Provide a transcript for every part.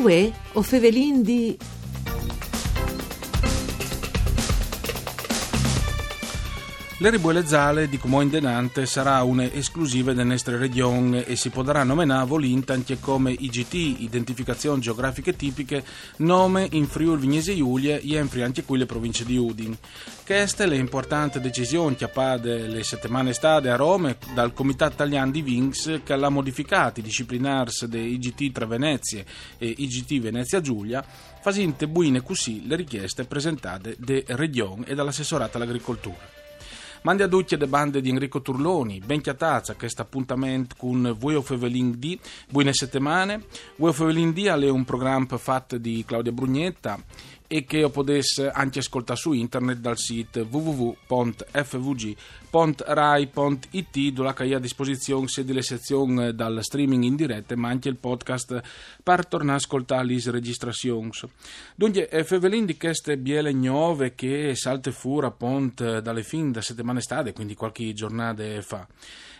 Uè, o fevelin di... Le ribuele zale di Comò Indenante sarà un'esclusiva della nostra regione e si potrà nominare volinta anche come IGT, identificazione geografiche tipiche, nome in Friuli Vignese Giulia e in anche qui le province di Udin. Questa è l'importante decisione che appade le settimane stade a Roma dal Comitato Italiano di Vinx che ha modificato i disciplinars dei IGT tra Venezie e IGT Venezia Giulia, facendo buine così le richieste presentate da Regione e dall'assessorato all'agricoltura. Mandi a tutti le bande di Enrico Turloni, ben chiatazza questo appuntamento con Voi of Evelyn D, buone settimane. Voi of Evelyn D è un programma fatto di Claudia Brugnetta e che potesse anche ascoltare su internet dal sito www.fvg.rai.it dove hai a disposizione sia delle sezioni dal streaming in diretta ma anche il podcast per tornare a ascoltare le registrazioni. Dunque, Fevelin di queste biele nuove che salte fuori appunto dalle fin da settimane state, quindi qualche giornata fa.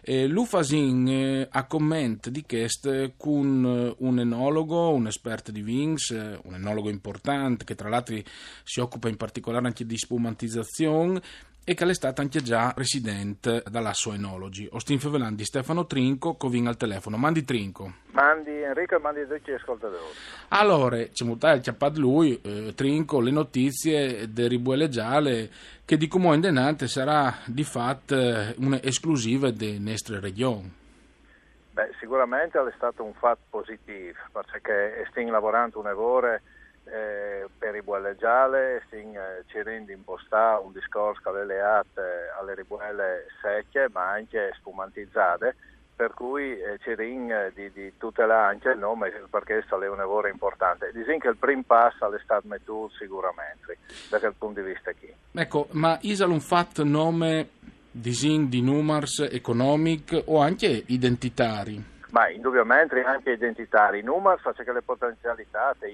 Eh, Lufasin eh, a commento di questo con eh, un enologo, un esperto di Vins, eh, un enologo importante che tra l'altro si occupa in particolare anche di spumantizzazione e che è stata anche già residente dalla sua enologi. Ostin Fevelandi, Stefano Trinco, covin al telefono. Mandi Trinco. Mandi Enrico e mandi tutti gli ascoltatori. Allora, c'è mutai chiappato lui, eh, Trinco, le notizie del Ribuele Giale che di come in denante sarà di fatto eh, un'esclusiva delle nostre regioni. Beh, sicuramente è stato un fatto positivo perché stiamo lavorando un lavoro eh, per i stiamo eh, cercando di impostare un discorso è legato alle ribuelle secche ma anche spumantizzate per cui eh, cerchiamo eh, di, di, tutelare anche il nome perché è un lavoro importante. Diciamo che il primo passo stato messo sicuramente da quel punto di vista qui. Ecco, ma Isal un fatto nome disin di numers economic o anche identitari? Ma indubbiamente anche identitari. Numers fa che le potenzialità te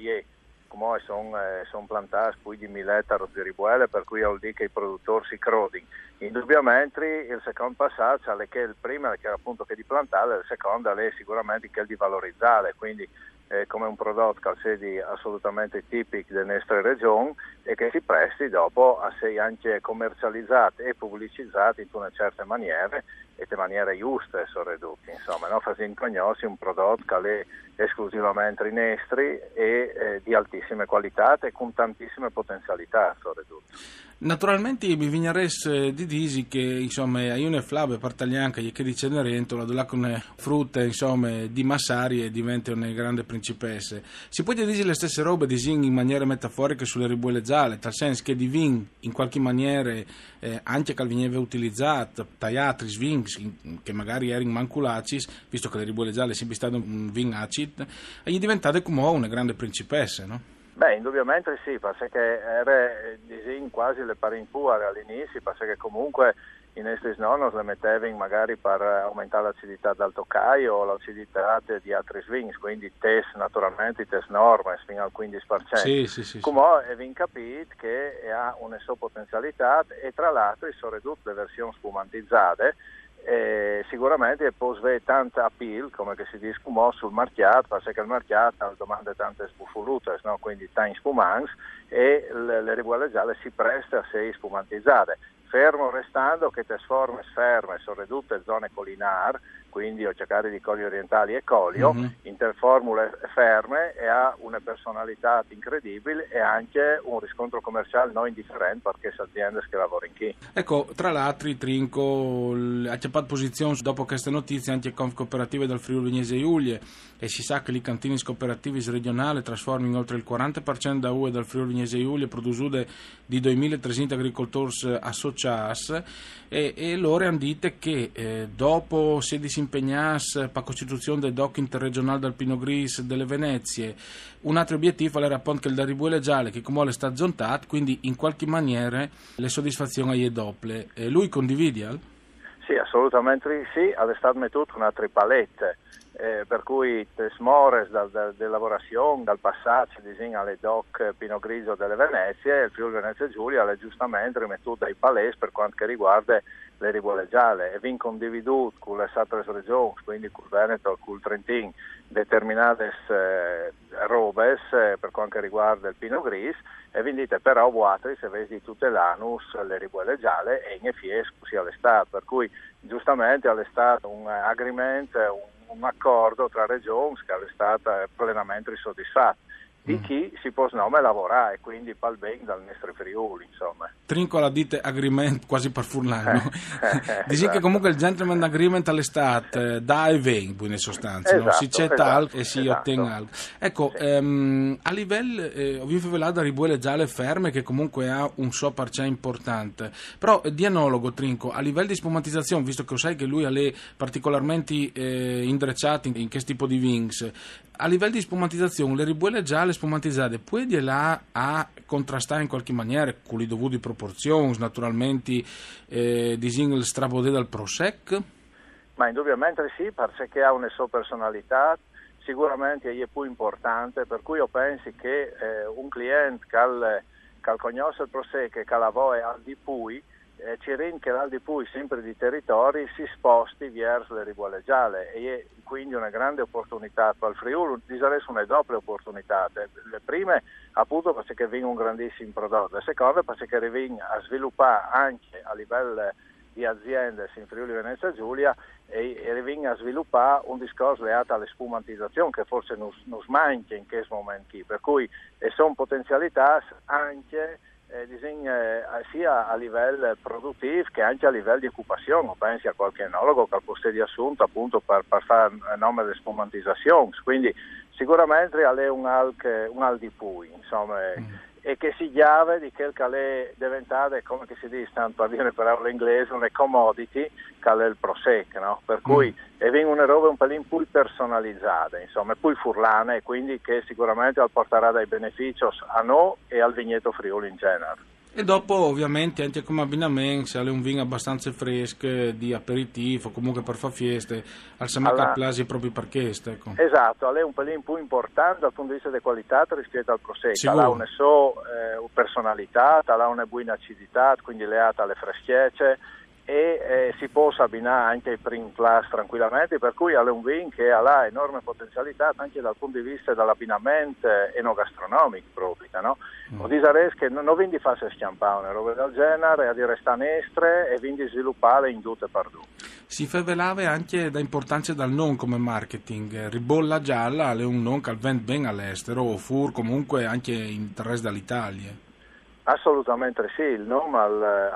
come sono eh, son plantati più di 1000 ettari di ribuele, per cui vuol dire che i produttori si crodino. Indubbiamente il secondo passaggio è che il primo è che appunto che di plantare, il secondo è sicuramente che di valorizzare, quindi eh, come un prodotto che sedi assolutamente tipico delle nostre regioni e che si presti dopo a essere anche commercializzato e pubblicizzato in una certa maniera e in maniere giuste sono ridotti, insomma, no? facendo conoscere un prodotto che è esclusivamente rinestri e eh, di altissime qualità e con tantissime potenzialità ridotti. Naturalmente mi vignares di disi che insomma a una flabe partaglianca che di Cenerentola dove con frutta insomma di Massari e diventa una grande principessa si può dire le stesse robe di Zing in maniera metaforica sulle ribuole gialle tal senso che di Vin in qualche maniera eh, anche che veniva utilizzato tagliati sving che magari erano manculacis visto che le ribuole gialle sempre stato un vin acid e gli diventate come una grande principessa no? Beh, indubbiamente sì, perché era disin quasi le parinfuare all'inizio, perché comunque i nostri nonno le mettevano magari per aumentare l'acidità del toccaio o l'acidità di altri swings, quindi test naturalmente, test norme fino al 15%. Sì, sì, sì. Come avete capito che ha una sua potenzialità e tra l'altro sono ridotte le versioni spumantizzate eh, sicuramente può avere tanta appeal, come si dice sul mercato, perché il mercato ha domande tante sbuffolute, no? quindi tanti spumanti e le, le si presta a essere spumantizzate. Fermo restando che le forme ferme sono ridotte zone collinari, quindi ho cercato di colli orientali e colio, mm-hmm. interformule ferme e ha una personalità incredibile e anche un riscontro commerciale non indifferente perché sono aziende che lavorano in chi. Ecco, tra l'altro Trinco ha fatto posizione dopo queste notizie anche con cooperative del Friuli Vignese Giulie e si sa che i cantini cooperativi regionali trasformano oltre il 40% da UE del Friuli Vignese Giulie produciute di 2300 agricoltori associati e, e loro hanno detto che eh, dopo 16 impegnasse per la costituzione del DOC interregionale del Pino Gris delle Venezie. Un altro obiettivo era appunto che il Daribuele Giale, che come sta zontato, quindi in qualche maniera le soddisfazioni è doppie. E lui condivide? Sì, assolutamente sì, ad stato mettuto una tripalette, eh, per cui le smores dalla da, lavorazione, dal passaggio disegna alle DOC Pino Grigio delle Venezie, il Friuli Venezia Giulia l'ha giustamente rimettuto ai palesi per quanto riguarda le ribuole gialle e vin condividuto con le altre regioni, quindi con il Veneto, con il Trentino, determinate eh, robes eh, per quanto riguarda il Pinot Gris e vendite però vuotri se vedi tutte l'anus, le ribuelle gialle e in fiesco sia all'estate, per cui giustamente all'estate un agreement, un, un accordo tra regioni che all'estate plenamente soddisfatto di mm. chi si può nome lavorare e quindi pal ben dal nostro Friuli insomma. Trinco la dite agreement quasi per furlano dici esatto. che comunque il gentleman agreement all'estate da e ven in sostanza esatto, no? si c'è tal esatto, e si esatto. ottiene al ecco sì. ehm, a livello eh, ho visto da ribuele gialle ferme che comunque ha un so parcè importante però di analogo Trinco a livello di spumatizzazione visto che lo sai che lui ha le particolarmente eh, indrecciate in, in che tipo di wings a livello di spumatizzazione le ribuelle gialle spumatizzate di là a contrastare in qualche maniera con le dovute proporzioni naturalmente eh, di single strapode dal Prosec? Ma indubbiamente sì, perché ha una sua personalità sicuramente è più importante per cui io penso che eh, un cliente che, che il Prosec e che lavora al di pui eh, Cirin l'Aldi Pui, sempre di territori, si sposti verso le ribuole gialle e è quindi una grande opportunità per il Friuli, direi una doppia opportunità. Le prime appunto perché viene un grandissimo prodotto, le seconde perché viene a sviluppare anche a livello di aziende in Friuli Venezia Giulia e, e viene a sviluppare un discorso legato alle spumantizzazioni che forse non, non manca in questo momento, per cui sono potenzialità anche eh, disegna eh, sia a livello produttivo che anche a livello di occupazione. Pensi a qualche enologo che ha posto di assunto appunto per, per fare nome di spumantizzazione. Quindi sicuramente è un al, un al di pui, insomma. Mm e che si chiave di quel che è diventato, come si dice, tanto a dire parola inglese, una commodity che è il Prosec, no? per cui mm. è una roba un pelin più personalizzata, insomma, più furlana e quindi che sicuramente porterà dei benefici a noi e al vigneto Friuli in genere. E dopo ovviamente anche come abbinamento, se hai un vino abbastanza fresco di aperitivo, comunque per fare feste, al Samaca allora, Plasi proprio per questo. Ecco. Esatto, è un pelin più importante dal punto di vista di qualità rispetto al Prosecco. Ha una sua eh, personalità, ha una buona acidità, quindi leata alle freschezze e eh, si può abbinare anche ai print plus tranquillamente, per cui è un vin che ha enorme potenzialità anche dal punto di vista dell'abbinamento enogastronomico proprio, no? Mm. O dire che non, non vindi farsi schiampare una roba del genere, a dire sta nestre e quindi sviluppare in tutte per due. Si favelava anche da importanza dal non come marketing, ribolla gialla è un non che vende ben all'estero o fur comunque anche in resto dall'Italia. Assolutamente sì, il nome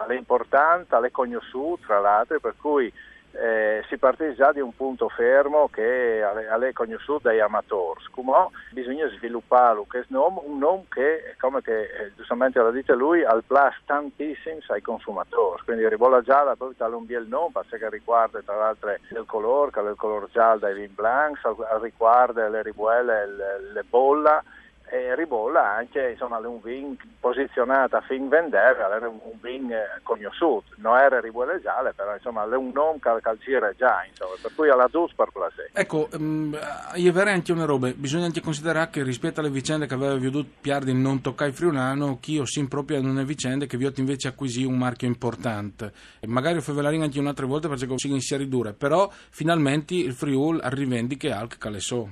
è importante, è conosciuto tra l'altro, per cui eh, si parte già di un punto fermo che è conosciuto dagli amatori. Come bisogna sviluppare questo nome, un nome che, come che, eh, giustamente l'ha detto lui, al plus tantissimo ai consumatori. Quindi Ribolla Gialla proprio un bel nome perché riguarda tra l'altro il colore, che è il colore giallo dai vin blancs, riguarda le ribuelle, le, le bolla e Ribolla anche insomma, un vin posizionato a fin vendere, era un vin eh, conosciuto, non era riboleggiale, però insomma è un nome che calciare già, insomma, per cui alla dus per placè. Ecco, um, io verrei anche una roba, bisogna anche considerare che rispetto alle vicende che aveva veduto Piardi non toccare friulano, chi io sim proprio in una vicenda che vi ho invece acquisì un marchio importante. E magari ho fatto anche un'altra volta perché si inizia a ridurre, però finalmente il Friul rivendica anche Calesò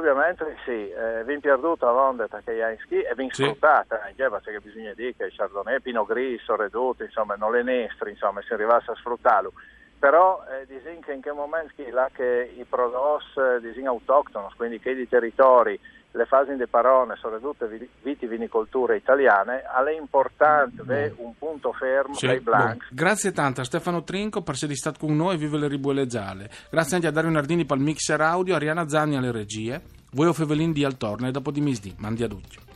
indubbiamente sì, eh, viene perduta la onda Takayansky e viene sì. sfruttata anche perché bisogna dire che il Chardonnay, Pinot Grigio, Redotto, insomma, non le nestri, insomma, si arrivasse a sfruttarlo. Però eh, disin che in che momento là che i prodotti eh, disin autoctoni, quindi che i territori le fasi di parone sono tutte vitivinicolture italiane, è importante avere un punto fermo sì, dei blancs. Bon. Grazie tanto a Stefano Trinco per essere stato con noi e vive le ribuole gialle. Grazie anche a Dario Nardini per il mixer audio, Ariana Zanni alle regie, voi o Fevelin di Altorne e dopo di Misdi, mandi a tutti.